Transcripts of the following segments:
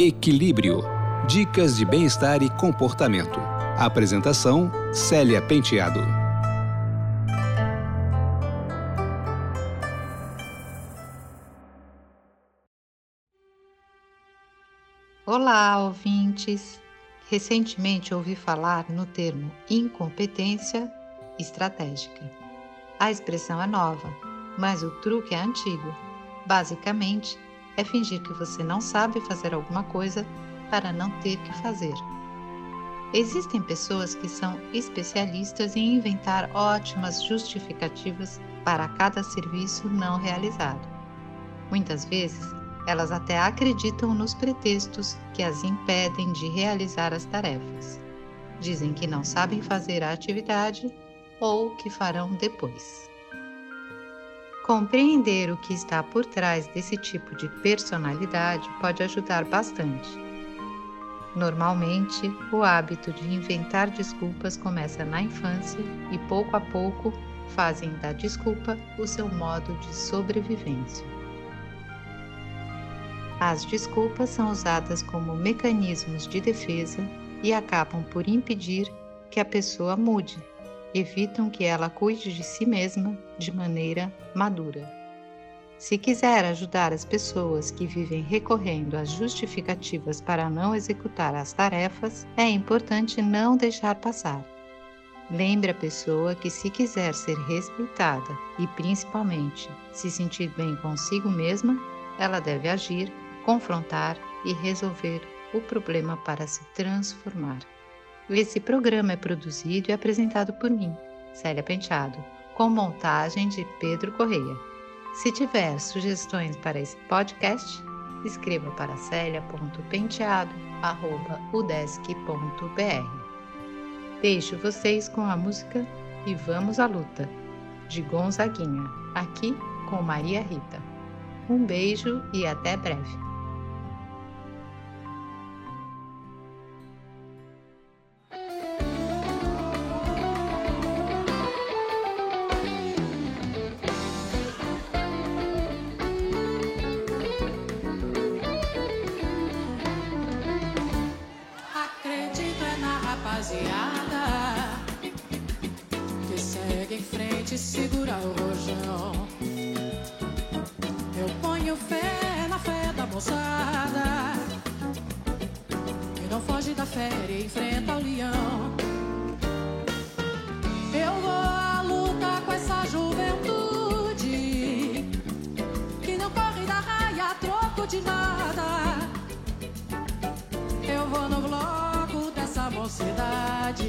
Equilíbrio. Dicas de bem-estar e comportamento. Apresentação: Célia Penteado. Olá, ouvintes! Recentemente ouvi falar no termo incompetência estratégica. A expressão é nova, mas o truque é antigo. Basicamente, é fingir que você não sabe fazer alguma coisa para não ter que fazer. Existem pessoas que são especialistas em inventar ótimas justificativas para cada serviço não realizado. Muitas vezes, elas até acreditam nos pretextos que as impedem de realizar as tarefas. Dizem que não sabem fazer a atividade ou que farão depois. Compreender o que está por trás desse tipo de personalidade pode ajudar bastante. Normalmente, o hábito de inventar desculpas começa na infância e pouco a pouco fazem da desculpa o seu modo de sobrevivência. As desculpas são usadas como mecanismos de defesa e acabam por impedir que a pessoa mude evitam que ela cuide de si mesma de maneira madura. Se quiser ajudar as pessoas que vivem recorrendo às justificativas para não executar as tarefas, é importante não deixar passar. Lembre a pessoa que, se quiser ser respeitada e principalmente se sentir bem consigo mesma, ela deve agir, confrontar e resolver o problema para se transformar. Esse programa é produzido e apresentado por mim, Célia Penteado, com montagem de Pedro Correia. Se tiver sugestões para esse podcast, escreva para celia.penteado.udesc.br. Deixo vocês com a música E Vamos à Luta, de Gonzaguinha, aqui com Maria Rita. Um beijo e até breve. Rapaziada que segue em frente e segura o rojão. Eu ponho fé na fé da moçada que não foge da fé e enfrenta o leão. Eu vou à luta com essa juventude que não corre da raia a troco de nada. Mocidade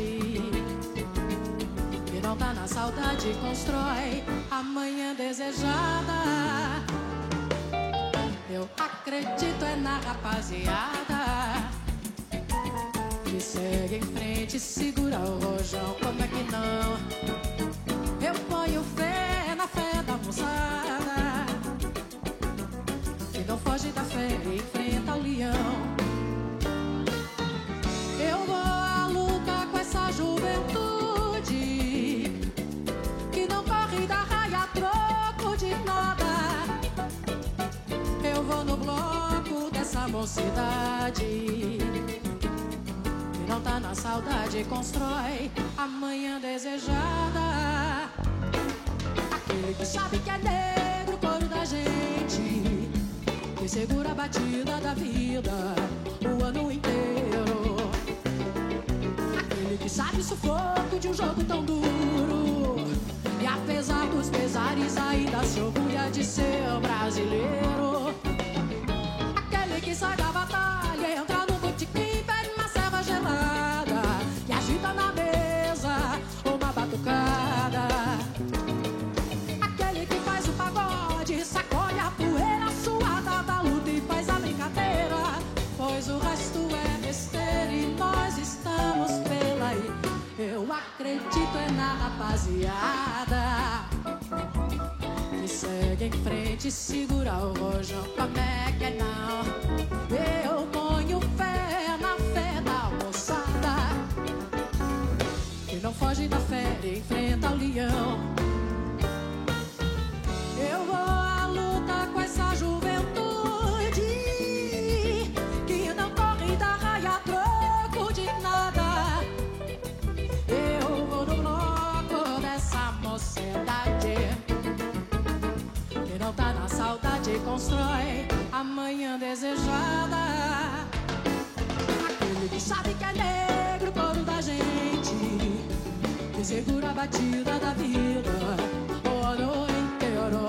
que não tá na saudade constrói amanhã desejada. Eu acredito é na rapaziada que segue em frente, segura o rojão. Como é que não? Mocidade. Que não tá na saudade, constrói amanhã desejada. Aquele que sabe que é negro, coro da gente. Que segura a batida da vida o ano inteiro. Aquele que sabe o sufoco de um jogo tão duro. E apesar dos pesares, ainda se orgulha de ser brasileiro sai da batalha, entra no botequim, pede uma serva gelada e agita na mesa uma batucada. Aquele que faz o pagode, sacode a poeira suada da luta e faz a brincadeira, pois o resto é besteira e nós estamos pela aí. Eu acredito é na rapaziada que segue em frente, segura o rojão, é que é não? Eu ponho fé na fé da moçada que não foge da desejada. Aquele que sabe que é negro, coro da gente, que segura a batida da vida o ano inteiro.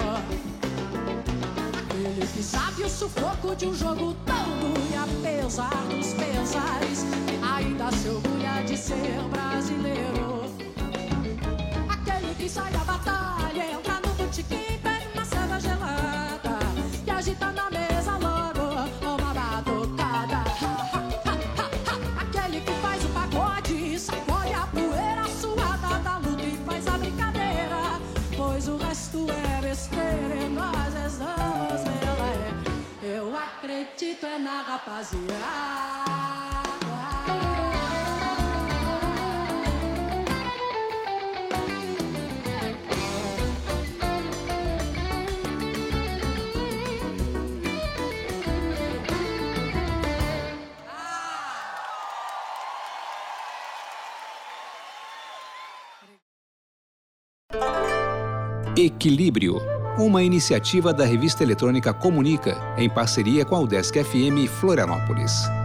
Aquele que sabe o sufoco de um jogo todo e apesar dos pesares, ainda se orgulha de ser. Acredito é na rapaziada. Equilíbrio, uma iniciativa da revista eletrônica Comunica, em parceria com a Udesc FM Florianópolis.